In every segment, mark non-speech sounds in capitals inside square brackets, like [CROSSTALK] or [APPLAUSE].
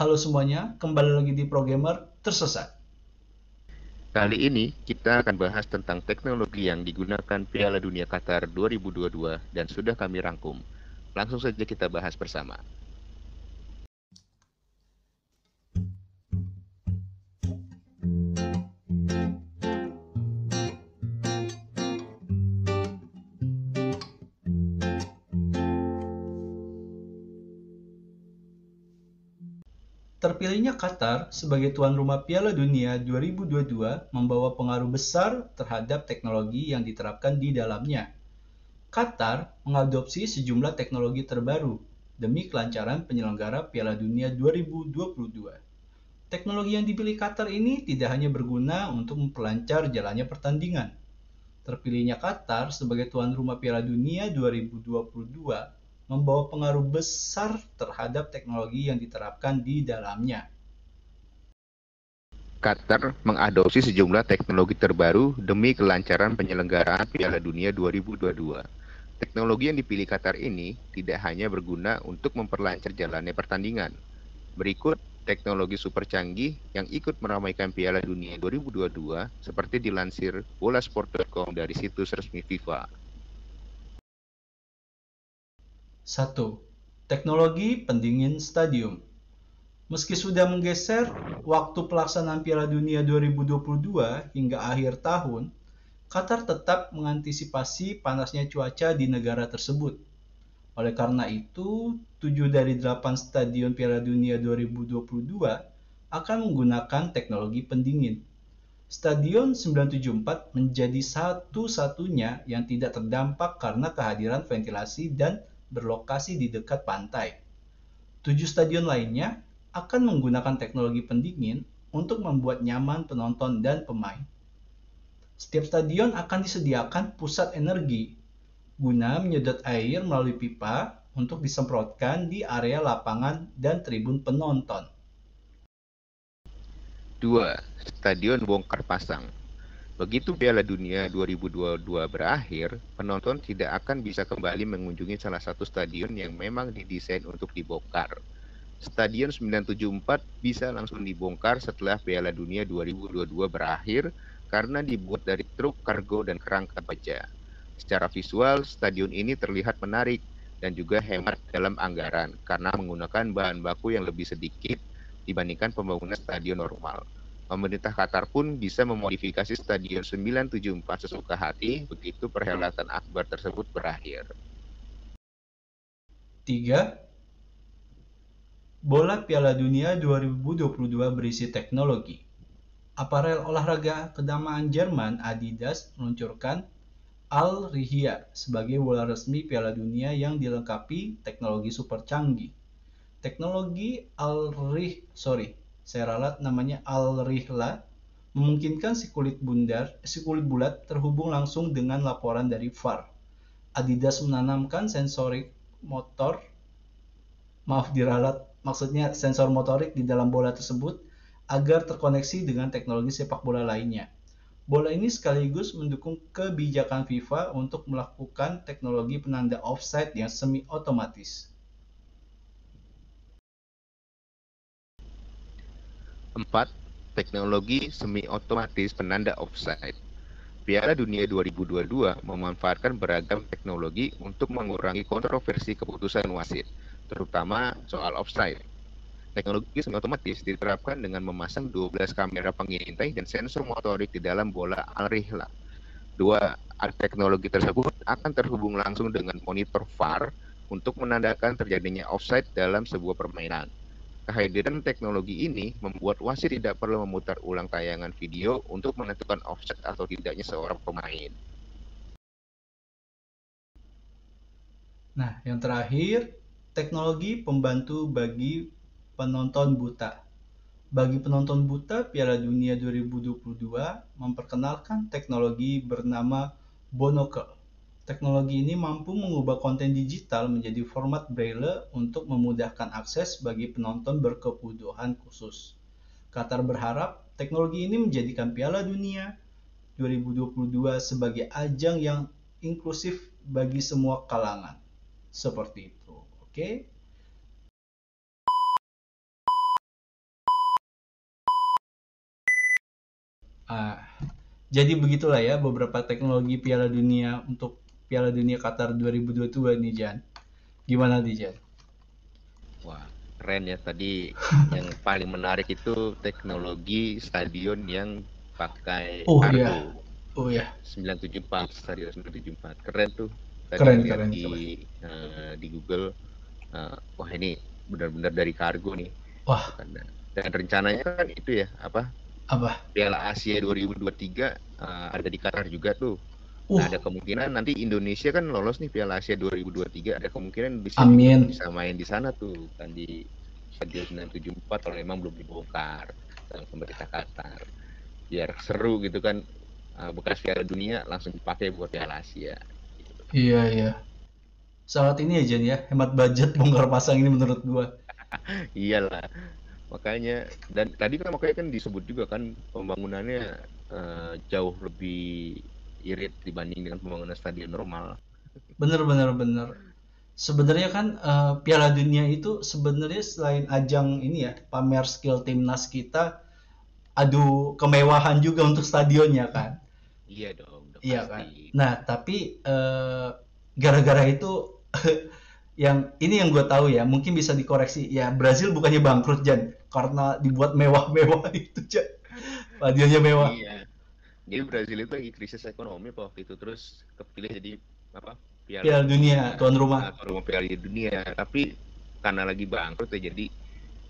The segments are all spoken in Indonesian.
Halo semuanya, kembali lagi di Programmer Tersesat. Kali ini kita akan bahas tentang teknologi yang digunakan Piala Dunia Qatar 2022 dan sudah kami rangkum. Langsung saja kita bahas bersama. Terpilihnya Qatar sebagai tuan rumah Piala Dunia 2022 membawa pengaruh besar terhadap teknologi yang diterapkan di dalamnya. Qatar mengadopsi sejumlah teknologi terbaru demi kelancaran penyelenggara Piala Dunia 2022. Teknologi yang dipilih Qatar ini tidak hanya berguna untuk memperlancar jalannya pertandingan. Terpilihnya Qatar sebagai tuan rumah Piala Dunia 2022 membawa pengaruh besar terhadap teknologi yang diterapkan di dalamnya. Qatar mengadopsi sejumlah teknologi terbaru demi kelancaran penyelenggaraan Piala Dunia 2022. Teknologi yang dipilih Qatar ini tidak hanya berguna untuk memperlancar jalannya pertandingan. Berikut teknologi super canggih yang ikut meramaikan Piala Dunia 2022 seperti dilansir bolasport.com dari situs resmi FIFA. 1. Teknologi pendingin stadium. Meski sudah menggeser waktu pelaksanaan Piala Dunia 2022 hingga akhir tahun, Qatar tetap mengantisipasi panasnya cuaca di negara tersebut. Oleh karena itu, 7 dari 8 stadion Piala Dunia 2022 akan menggunakan teknologi pendingin. Stadion 974 menjadi satu-satunya yang tidak terdampak karena kehadiran ventilasi dan berlokasi di dekat pantai. Tujuh stadion lainnya akan menggunakan teknologi pendingin untuk membuat nyaman penonton dan pemain. Setiap stadion akan disediakan pusat energi guna menyedot air melalui pipa untuk disemprotkan di area lapangan dan tribun penonton. 2. Stadion bongkar pasang Begitu Piala Dunia 2022 berakhir, penonton tidak akan bisa kembali mengunjungi salah satu stadion yang memang didesain untuk dibongkar. Stadion 974 bisa langsung dibongkar setelah Piala Dunia 2022 berakhir karena dibuat dari truk kargo dan kerangka baja. Secara visual, stadion ini terlihat menarik dan juga hemat dalam anggaran karena menggunakan bahan baku yang lebih sedikit dibandingkan pembangunan stadion normal. Pemerintah Qatar pun bisa memodifikasi Stadion 974 sesuka hati begitu perhelatan akbar tersebut berakhir. 3. Bola Piala Dunia 2022 berisi teknologi. Aparel olahraga kedamaan Jerman Adidas meluncurkan Al Rihya sebagai bola resmi Piala Dunia yang dilengkapi teknologi super canggih. Teknologi Al Rih, sorry, saya ralat namanya Al-Rihla, memungkinkan si kulit bundar, si kulit bulat terhubung langsung dengan laporan dari VAR. Adidas menanamkan sensorik motor, maaf diralat, maksudnya sensor motorik di dalam bola tersebut agar terkoneksi dengan teknologi sepak bola lainnya. Bola ini sekaligus mendukung kebijakan FIFA untuk melakukan teknologi penanda offside yang semi otomatis. 4. Teknologi semi-otomatis penanda offside. Piala Dunia 2022 memanfaatkan beragam teknologi untuk mengurangi kontroversi keputusan wasit, terutama soal offside. Teknologi semi-otomatis diterapkan dengan memasang 12 kamera pengintai dan sensor motorik di dalam bola al-rihla. Dua teknologi tersebut akan terhubung langsung dengan monitor VAR untuk menandakan terjadinya offside dalam sebuah permainan. Kehadiran teknologi ini membuat wasit tidak perlu memutar ulang tayangan video untuk menentukan offset atau tidaknya seorang pemain. Nah, yang terakhir, teknologi pembantu bagi penonton buta. Bagi penonton buta, Piala Dunia 2022 memperkenalkan teknologi bernama Bonocle Teknologi ini mampu mengubah konten digital menjadi format braille untuk memudahkan akses bagi penonton berkebutuhan khusus. Qatar berharap teknologi ini menjadikan Piala Dunia 2022 sebagai ajang yang inklusif bagi semua kalangan. Seperti itu. Oke. Okay? Ah, jadi begitulah ya beberapa teknologi Piala Dunia untuk Piala Dunia Qatar 2022 nih Jan. Gimana nih Jan? Wah, keren ya tadi [LAUGHS] yang paling menarik itu teknologi stadion yang pakai Oh kargo. iya. Oh ya, 974 stadion 974 keren tuh Tadi Keren, keren, di eh, di Google eh, wah ini benar-benar dari kargo nih Wah. Dan rencananya kan itu ya apa apa? Piala Asia 2023 eh, ada di Qatar juga tuh Uh, Nah, ada kemungkinan nanti Indonesia kan lolos nih Piala Asia 2023 ada kemungkinan bisa Amin. bisa main di sana tuh kan di Stadion 974 kalau memang belum dibongkar sama pemerintah Qatar biar seru gitu kan eh, bekas Piala Dunia langsung dipakai buat Piala Asia iya iya. Sangat ini ya Jan ya, hemat budget bongkar pasang ini menurut gua. [LAUGHS] iyalah makanya dan tadi kan makanya kan disebut juga kan pembangunannya eh, jauh lebih irit dibanding dengan pembangunan stadion normal Bener bener bener. Sebenarnya kan eh, Piala Dunia itu sebenarnya selain ajang ini ya pamer skill timnas kita, adu kemewahan juga untuk stadionnya kan. iya dong udah Iya kan. Nah tapi eh, gara-gara itu [LAUGHS] yang ini yang gue tahu ya mungkin bisa dikoreksi ya Brazil bukannya bangkrut Jan karena dibuat mewah-mewah [LAUGHS] itu Jan. Stadionnya mewah. Iya. Jadi Brazil itu lagi krisis ekonomi waktu itu terus kepilih jadi apa? Piala Dunia tuan rumah. Nah, tuan rumah Piala Dunia. Tapi karena lagi bangkrut ya jadi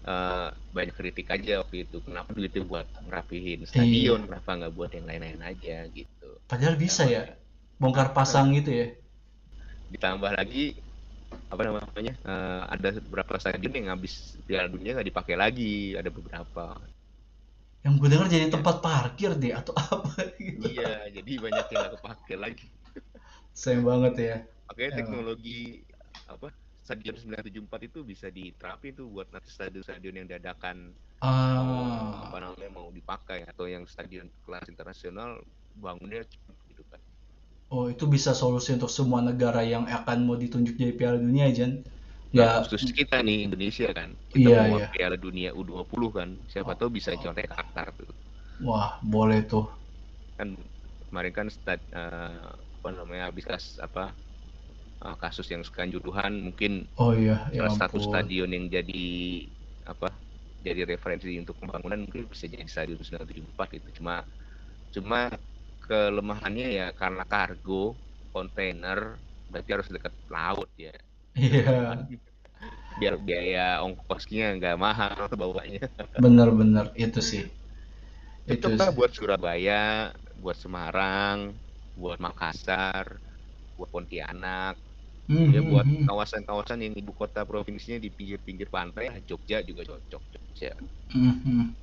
eh, banyak kritik aja waktu itu. Kenapa duitnya buat ngerapihin stadion, kenapa nggak buat yang lain-lain aja gitu. Padahal bisa ya bongkar pasang gitu ya. Ditambah lagi apa namanya? eh, ada beberapa stadion yang habis Piala Dunia nggak dipakai lagi, ada beberapa. Yang gue dengar jadi tempat parkir deh atau apa gitu. iya, jadi banyak yang nggak kepake lagi. Sayang banget ya. Makanya Ya. teknologi apa stadion 974 itu bisa diterapin tuh buat nanti stadion-stadion yang dadakan Ah, apa namanya mau dipakai atau yang stadion kelas internasional bangunnya cepet gitu kan. oh itu bisa solusi untuk semua negara yang akan mau ditunjuk jadi Piala Dunia Jan. Ya, Ya, khusus kita nih Indonesia kan. Kita Iya, mau iya. Piala Dunia U20 kan. Siapa tahu bisa contek Qatar tuh. wah boleh tuh. Kan kemarin kan stad, eh, apa namanya habis kas apa eh, kasus yang kanjuruhan mungkin Oh iya, ya satu stadion yang jadi apa jadi referensi untuk pembangunan mungkin bisa jadi stadion 974 itu cuma cuma kelemahannya ya karena kargo kontainer berarti harus dekat laut ya Iya, biar biaya ongkosnya nggak mahal bawanya bener-bener itu sih. Itu sih. buat Surabaya buat Semarang buat Makassar buat Pontianak Hmm, ya hmm, buat hmm. kawasan-kawasan yang ibu kota provinsinya di pinggir-pinggir pantai lah Jogja juga cocok Jogja Hmm, hmm.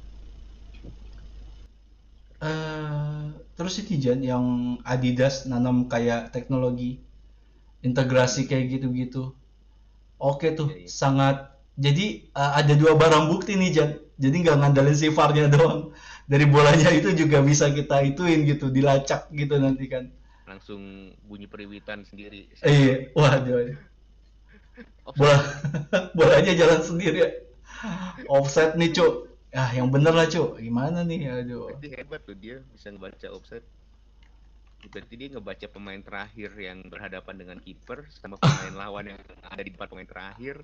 Eh, terus ini Jan yang Adidas nanam kayak teknologi integrasi kayak gitu-gitu. Oke tuh, Iya, iya. sangat. Jadi eh, ada dua barang bukti nih Jan. Jadi nggak ngandalin si VAR-nya [LAUGHS] doang. Dari bolanya itu juga bisa kita ituin gitu, dilacak gitu nanti kan. langsung bunyi periwitan sendiri. Eh, iya, waduh. Offside. Bola [LAUGHS] bolanya jalan sendiri ya. Offset nih, Cuk. Ah, yang bener lah, Cuk. Gimana nih? Aduh. Berarti hebat tuh dia bisa ngebaca offside. Berarti dia ngebaca pemain terakhir yang berhadapan dengan kiper sama pemain lawan yang ada di depan pemain terakhir.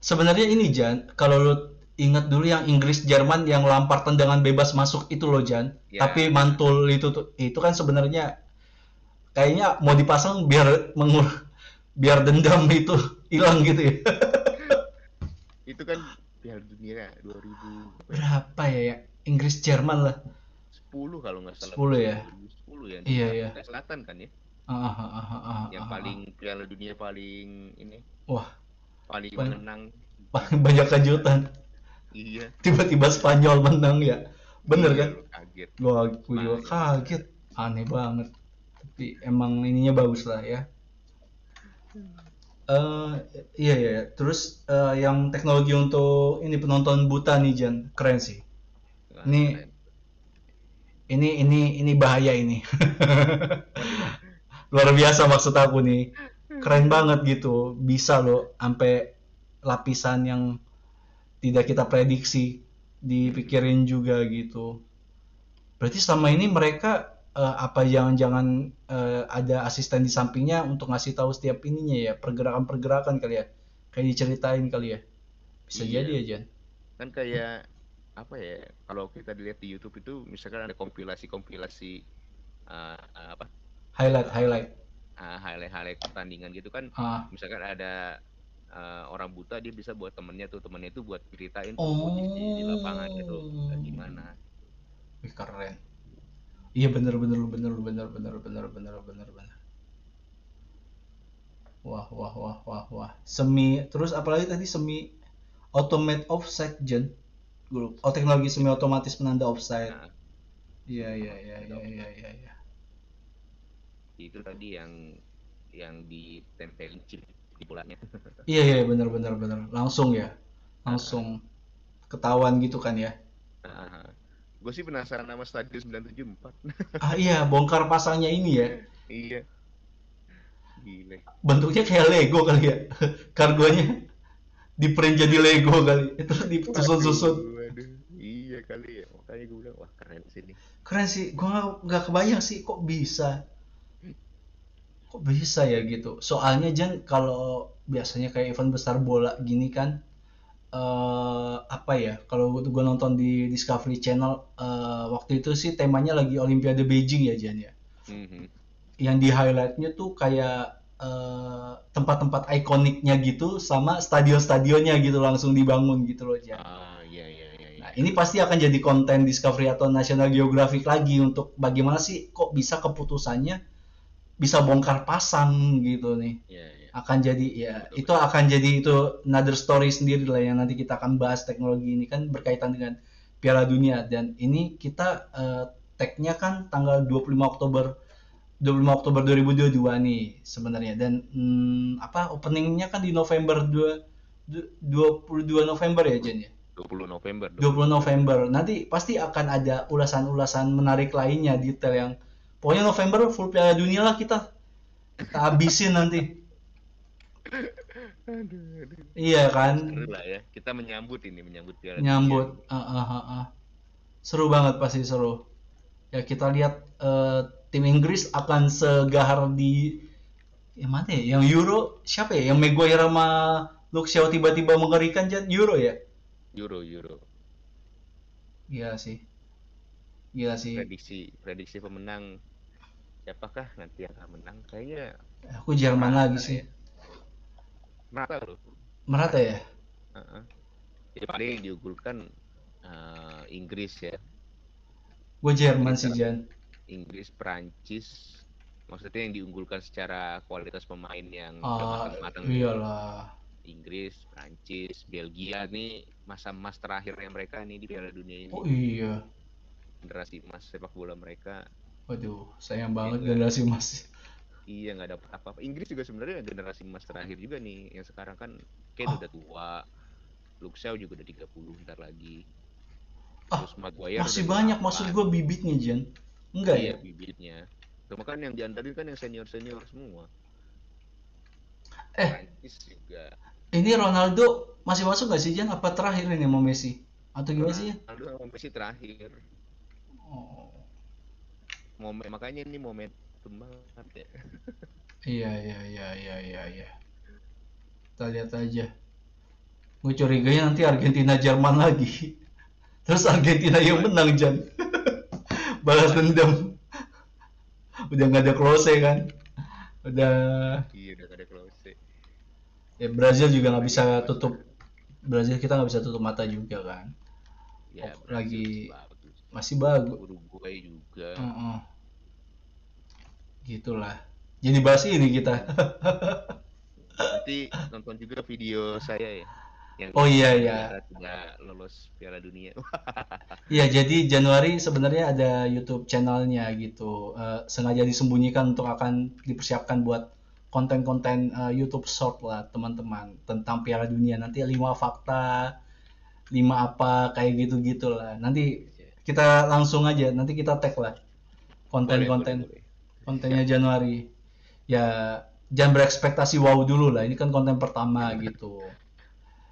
Sebenarnya ini Jan, kalau lu ingat dulu yang Inggris Jerman yang lampar tendangan bebas masuk itu loh Jan. Ya. Tapi mantul itu tuh itu kan sebenarnya kayaknya mau dipasang biar mengur biar dendam itu hilang gitu ya. Itu kan Piala Dunia 2010 Berapa ya ya? Inggris Jerman lah. Kalau nggak salah. 10 ya? 10 ya. Iya, iya. Afrika Selatan kan ya. Ah, ah, ah, ah, ah, Yang ah, paling Piala Dunia paling ini ah. wah, paling Paling- menang. paling [LAUGHS] banyak kejutan. Iya. Tiba-tiba Spanyol menang ya. Bener Iya, kan? Kaget. Gua, juga kaget. Aneh banget. Tapi emang ininya bagus lah ya. Eh iya iya. Terus eh, yang teknologi untuk ini penonton buta nih Jan, keren sih. Ini. Ini ini ini bahaya ini. [LAUGHS] Luar biasa maksud aku nih. Keren banget gitu. Bisa loh sampai lapisan yang tidak kita prediksi dipikirin juga gitu. Berarti selama ini mereka eh, apa jangan-jangan eh, ada asisten di sampingnya untuk ngasih tahu setiap ininya ya, pergerakan-pergerakan kali ya. Kayak diceritain kali ya. Bisa Iya. jadi ya, Jan. kan kayak apa ya kalau kita dilihat di YouTube itu misalkan ada kompilasi-kompilasi uh, uh, apa Highlight, highlight. uh, highlight-highlight pertandingan gitu kan Ah, misalkan ada uh, orang buta dia bisa buat temennya tuh temennya itu buat ceritain oh. kondisi di lapangan gitu gimana Wih, keren. Iya bener bener bener bener bener bener bener bener bener. Wah wah wah wah wah. Semi terus apalagi tadi semi automate offside Jan. Grup. Oh teknologi semi otomatis penanda offside. nah Iya iya iya iya iya iya. iya. itu tadi yang yang ditempelin chip di bolanya [LAUGHS] Iya iya bener bener bener. Langsung ya. Langsung ketahuan gitu kan ya. gue sih penasaran sama Stadion 974 [LAUGHS] Ah iya bongkar pasangnya ini ya. iya gile Bentuknya kayak Lego kali ya. [LAUGHS] Kargonya di print jadi Lego kali. Itu disusun-susun. Kali ya. Makanya gue bilang wah keren sih ini keren sih. Gua nggak- nggak kebayang sih kok bisa. Kok bisa ya gitu. Soalnya Jan kalau biasanya kayak event besar bola gini kan eh apa ya kalau gua nonton di Discovery Channel eh, waktu itu sih temanya lagi Olimpiade Beijing ya Jan ya. Mhm. yang di highlightnya tuh kayak eh, tempat-tempat ikoniknya gitu sama stadion-stadionnya gitu langsung dibangun gitu loh Jan ah iya iya iya iya. Nah, ini pasti akan jadi konten Discovery atau National Geographic lagi untuk bagaimana sih kok bisa keputusannya bisa bongkar pasang gitu nih. Iya, iya. Akan jadi ya Betul, itu akan jadi itu another story sendiri lah yang nanti kita akan bahas teknologi ini kan berkaitan dengan Piala Dunia dan ini kita eh, tag-nya kan tanggal 25 Oktober 25 Oktober 2022 nih sebenarnya dan hmm, apa openingnya kan di November 2 22 November ya Jen ya? 20 November 20 November. Nanti pasti akan ada ulasan-ulasan menarik lainnya detail yang pokoknya November full Piala Dunia lah kita. Kita habisin nanti. [LAUGHS] aduh, aduh. Iya kan? Seru lah ya kita menyambut ini menyambut Piala Nyambut. Ah, ah, ah, ah. Seru banget pasti seru. Ya kita lihat eh, tim Inggris akan segahar di yang mana ya? Yang Euro siapa ya? Yang Maguire sama Luke Shaw tiba-tiba mengerikan Euro ya? Euro Euro Gila sih. Gila sih. prediksi prediksi pemenang siapakah nanti yang akan menang kayaknya Aku Jerman lagi sih. merata loh Merata ya? Heeh. ya paling yang diunggulkan eh, Inggris ya Gue Jerman sih Jan. Inggris Prancis maksudnya yang diunggulkan secara kualitas pemain yang Ah, matang-matang iyalah. Inggris, Prancis, Belgia nih masa emas terakhirnya mereka nih di Piala Dunia ini Oh iya. generasi emas sepak bola mereka Waduh, sayang banget Iya. generasi emas. iya nggak dapat apa-apa Inggris juga sebenarnya generasi emas terakhir juga nih yang sekarang kan Kane Ah. udah tua Luke Shaw juga udah 30 ntar lagi Ah, terus Maguire Masih banyak 28. maksud gue bibitnya, Jan. Enggak iya ya? bibitnya cuma kan yang diantarin kan yang senior senior semua Eh. Prancis juga Ini Ronaldo masih masuk nggak sih, Jan? Apa terakhir ini mau Messi? Atau gimana sih? Ronaldo sama Messi terakhir Oh, momen makanya ini momentum banget ya [LAUGHS] iya, iya, iya, iya, iya, iya. Kita lihat aja. Gue curiganya nanti Argentina Jerman lagi. [LAUGHS] Terus Argentina yang menang, Jan. [LAUGHS] Balas dendam. Udah nggak ada close kan? Udah iya udah gak ada close ya Brazil juga nggak bisa tutup Brazil kita nggak bisa tutup mata juga kan? Ya Oh, Brazil lagi- bagus. masih bagus. Uruguay juga. Heeh. gitulah. Jadi bahas ini kita. Nanti nonton juga video saya ya yang Oh, iya, iya. lolos Piala Dunia. [LAUGHS] Iya jadi Januari sebenarnya ada YouTube channelnya gitu. Eh, sengaja disembunyikan untuk akan dipersiapkan buat konten-konten eh, YouTube short lah teman-teman tentang Piala Dunia. Nanti lima fakta lima apa kayak gitu gitulah nanti kita langsung aja nanti kita tag lah konten-konten kontennya Januari. Ya jangan berekspektasi wow dulu lah ini kan konten pertama gitu.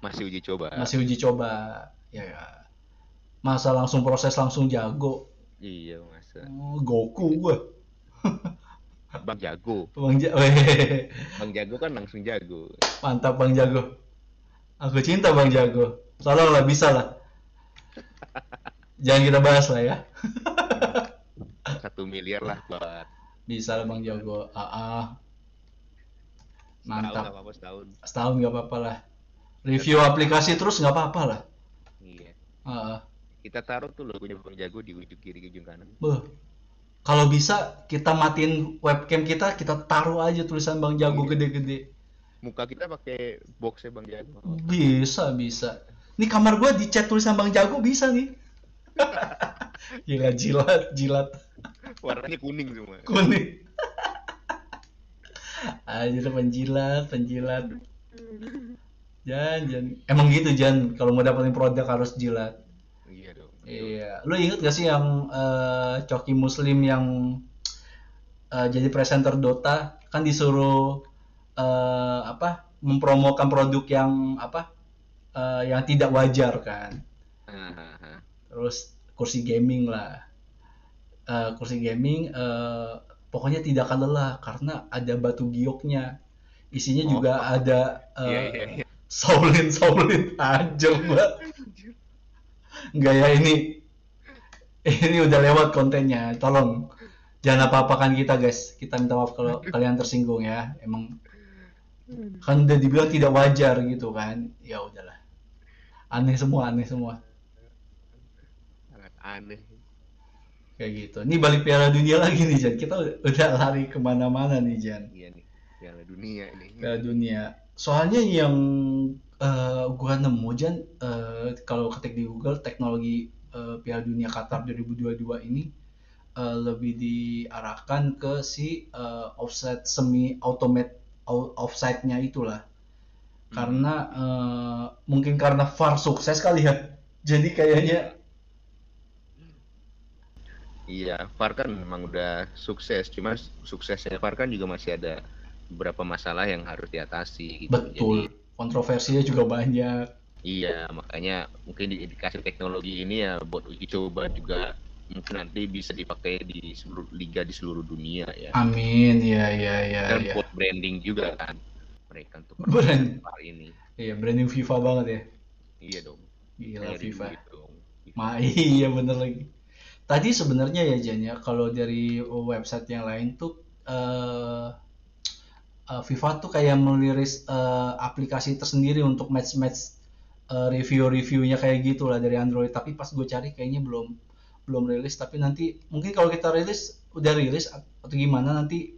Masih uji coba. Masih uji coba ya. Masa langsung proses langsung jago? Iya masa. Oh, Goku gua. Bang Jago. Bang Ja- Weh, Bang Jago kan langsung jago. mantap Bang Jago. Aku cinta Bang Jago. Tolonglah bisa lah. Jangan kita bahas lah ya. [LAUGHS] Satu miliar lah buat Bisa lah Bang Jago. Ah, ah. setahun Mantap. nggak apa-apa setahun. Setahun nggak apa-apa lah. Review aplikasi terus nggak apa-apa lah. Iya. Ah, ah. Kita taruh tuh logonya Bang Jago di ujung kiri ujung kanan. Beuh. Kalau bisa kita matiin webcam kita, kita taruh aja tulisan Bang Jago Iya. gede-gede. Muka kita pakai boxnya Bang Jago. Bisa, bisa. Ini kamar gua dicat tulisan Bang Jago bisa nih. [LAUGHS] Gila jilat, jilat Warnanya kuning semua. kuning. Anjir penjilat, penjilat. [LAUGHS] Jan, Jan. Emang gitu Jan, kalau mau dapetin produk harus jilat. Iya dong. Iya. Lu inget gak sih yang eh, Coki Muslim yang eh, jadi presenter Dota kan disuruh eh, apa mempromokan produk yang apa eh, yang tidak wajar kan. Terus kursi gaming lah. Eh, kursi gaming eh, pokoknya tidak akan lelah karena ada batu gioknya. Isinya Oh. juga ada eh, Iya iya iya. Shaolin Shaolin anjir gua. Enggak ya ini ini udah lewat kontennya. Tolong jangan apa-apakan kita guys. Kita minta maaf kalau kalian tersinggung ya. Emang kan udah dibilang tidak wajar gitu kan. Ya udahlah. Aneh semua, aneh semua. Sangat aneh. Kayak gitu. Ini balik Piala Dunia lagi nih Jan. Kita udah, udah lari ke mana-mana nih Jan. Iya nih. Piala dunia ini. Piala Dunia. Soalnya yang eh, gua nemu Jan eh, kalau ketik di Google teknologi eh, Piala Dunia Qatar 2022 ini eh, lebih diarahkan ke si eh, offset semi automate au- offside-nya itulah. Karena eh, mungkin karena VAR sukses kali ya. [LAUGHS] Jadi kayaknya Iya, VAR kan memang udah sukses, cuma suksesnya VAR kan juga masih ada beberapa masalah yang harus diatasi gitu. betul Jadi, kontroversinya juga banyak. iya, makanya mungkin di- dikasih teknologi ini ya buat uji coba juga mungkin nanti bisa dipakai di seluruh liga di seluruh dunia ya. Amin, ya ya ya Dan ya. buat branding juga kan mereka untuk [LAUGHS] Brand. Ini. Iya, branding FIFA banget ya. Iya dong. Gila Kayak FIFA. dong. Ma [LAUGHS] iya bener lagi. Tadi sebenarnya ya Jan ya, kalau dari website yang lain tuh eh eh, FIFA tuh kayak meliris eh, aplikasi tersendiri untuk match-match eh, review-reviewnya kayak gitu lah dari Android. Tapi pas gue cari kayaknya belum belum rilis. Tapi nanti mungkin kalau kita rilis udah rilis atau gimana nanti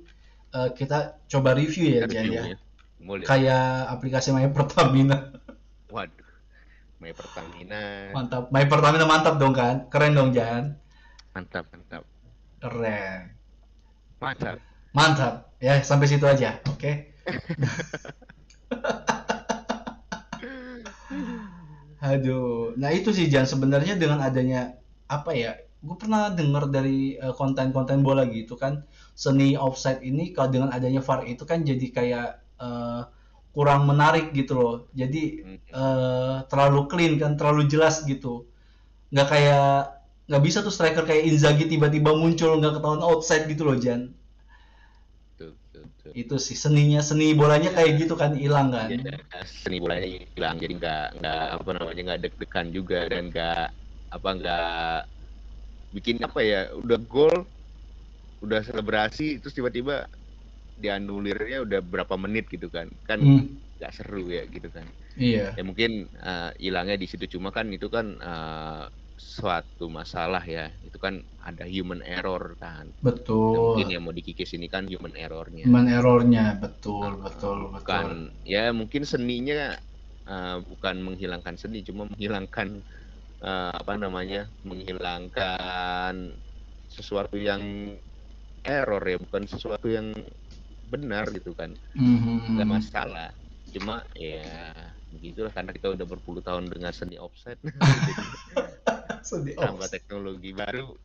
eh, kita coba review ya ya. Reviewnya. Boleh. Kayak aplikasi My Pertamina. Waduh. My Pertamina. Mantap. My Pertamina mantap dong kan? Keren dong Jan. Mantap, mantap. Keren. Mantap. Mantap. Ya, sampai situ aja. Oke. [LAUGHS] Aduh. Nah, itu sih Jan sebenarnya dengan adanya apa ya? Gue pernah dengar dari eh, konten-konten bola gitu kan, seni offside ini kalau dengan adanya VAR itu kan jadi kayak eh, kurang menarik gitu loh. Jadi eh, terlalu clean kan, terlalu jelas gitu. Nggak kayak nggak bisa tuh striker kayak Inzaghi tiba-tiba muncul nggak ketahuan outside gitu loh Jan. Tuh. Itu sih seninya seni bolanya kayak gitu kan hilang kan. Ya, seni bolanya hilang jadi nggak nggak apa namanya nggak deg-degan juga dan nggak apa nggak bikin apa ya udah gol udah selebrasi terus tiba-tiba dianulirnya udah berapa menit gitu kan kan Hmm, nggak seru ya gitu kan iya. ya mungkin eh, hilangnya di situ cuma kan itu kan eh, suatu masalah ya itu kan ada human error kan Nah, Betul. mungkin yang mau dikikis ini kan human errornya Human errornya betul, betul, betul. bukan ya mungkin seninya uh, bukan menghilangkan seni cuma menghilangkan uh, apa namanya menghilangkan sesuatu yang error ya bukan sesuatu yang benar gitu kan Mhm. nggak masalah cuma ya begitulah karena kita udah berpuluh tahun dengan seni offset [LAUGHS] Seni tambah offset. teknologi baru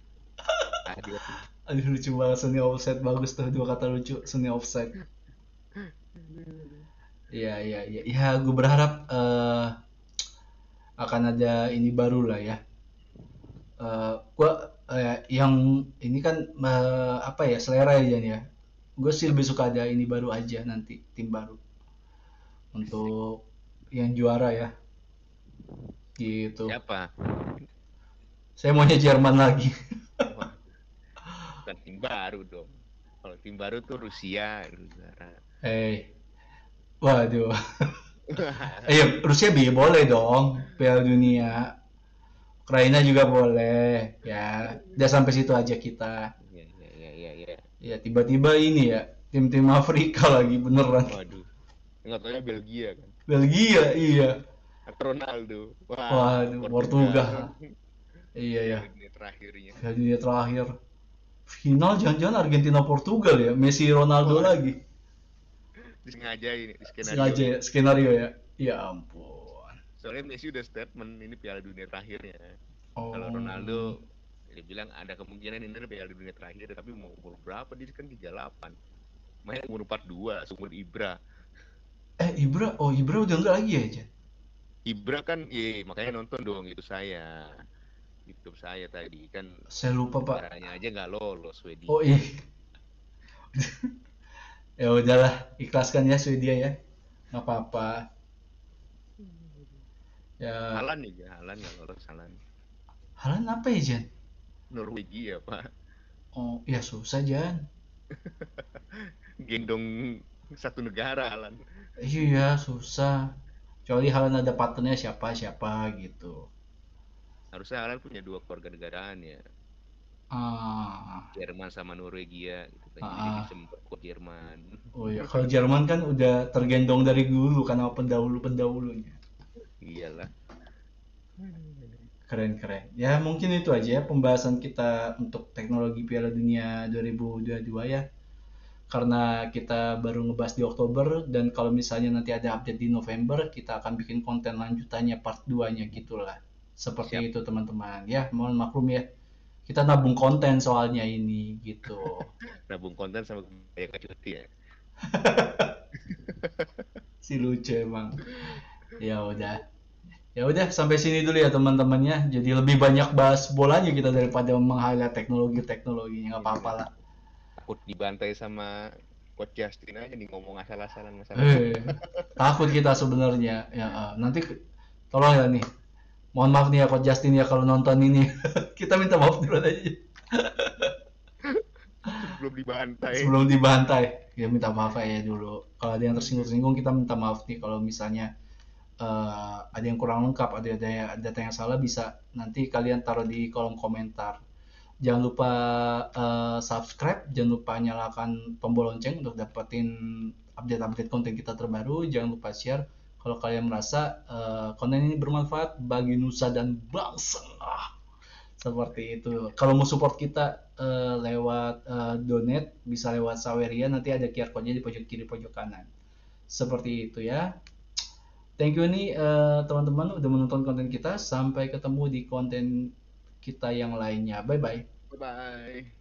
hadir Aduh lucu banget seni offset bagus tuh dua kata lucu seni offset. Iya iya iya. Ya gue berharap eh, akan ada ini baru lah ya. Eh, gua eh, yang ini kan eh, apa ya selera ya Jan ya. Gue sih lebih suka ada ini baru aja nanti tim baru untuk yang juara ya. Gitu. Siapa? Saya maunya Jerman lagi. Bukan tim baru dong. Kalau tim baru tuh Rusia, negara. Hei, waduh. Iya, Rusia bi boleh dong, Piala Dunia. Ukraina juga boleh, ya. Udah sampai situ aja kita. Iya, iya, iya, iya, iya. Ya tiba-tiba ini ya, tim-tim Afrika [LAUGHS] lagi beneran. Waduh. Nggak taunya Belgia kan. Belgia, iya. Ronaldo. Wah, Waduh, Portugal. Iya ya, Ini terakhirnya. Dunia terakhir. Final jangan-jangan Argentina Portugal ya, Messi Ronaldo Wah. lagi. Disengaja ini, di skenario. Sengaja ya, skenario ya. Ya ampun. Soalnya Messi udah statement ini Piala Dunia terakhirnya. Oh. Kalau Ronaldo dia bilang ada kemungkinan ini Piala Dunia terakhir tapi mau umur berapa dia kan 38. Main umur 42, seumur Ibra. Eh Ibra, oh Ibra udah enggak lagi ya, Jan? Ibra kan, iya makanya nonton dong itu saya. YouTube saya tadi kan Saya lupa Pak. caranya aja nggak lolos Swedia. Oh iya. [LAUGHS] ya udahlah, ikhlaskan ya Swedia ya. Nggak apa-apa. Ya, Halan nih, Halan nggak lolos Halan. Halan apa ya Jan? Norwegia pak, Oh ya susah Jan. [LAUGHS] gendong satu negara Halan. Iya susah. Kecuali Halan ada partnernya siapa siapa gitu. Harusnya Halan punya dua keluarga negaraan ya, Ah, Jerman sama Norwegia gitu kan. Jadi Ah. bisa memperkuat Jerman. oh ya kalau Jerman kan udah tergendong dari dulu karena pendahulu-pendahulunya. Iyalah. Keren-keren. Ya mungkin itu aja ya pembahasan kita untuk teknologi Piala Dunia 2022 ya. Karena kita baru ngebahas di Oktober dan kalau misalnya nanti ada update di November, kita akan bikin konten lanjutannya part 2-nya gitulah. Seperti Siap. itu teman-teman. Ya, mohon maklum ya. Kita nabung konten soalnya ini gitu. [LAUGHS] Nabung konten sama kayak cuti ya. [LAUGHS] si lucu emang. Ya udah. Ya udah sampai sini dulu ya teman-temannya. Jadi lebih banyak bahas bolanya kita daripada meng-highlight teknologi-teknologinya nggak apa-apa lah. Takut dibantai sama Coach Justin aja nih ngomong asal-asalan masalah. Eh, takut kita sebenarnya. Ya, eh, nanti tolong ya nih. Mohon maaf nih ya Coach Justin ya kalau nonton ini. [LAUGHS] kita minta maaf dulu aja Belum dibantai. sebelum dibantai. Ya minta maaf aja dulu. Kalau ada yang tersinggung-singgung kita minta maaf nih kalau misalnya eh, ada yang kurang lengkap, ada ada data yang salah bisa nanti kalian taruh di kolom komentar. Jangan lupa eh, subscribe, jangan lupa nyalakan tombol lonceng untuk dapetin update-update konten kita terbaru. Jangan lupa share kalau kalian merasa eh, konten ini bermanfaat bagi nusa dan bangsa. Ah, seperti itu. Kalau mau support kita eh, lewat eh, donate, bisa lewat Saweria, nanti ada QR code-nya di pojok kiri pojok kanan. Seperti itu ya. Thank you nih eh, teman-teman udah menonton konten kita. Sampai ketemu di konten kita yang lainnya. Bye bye. Bye bye.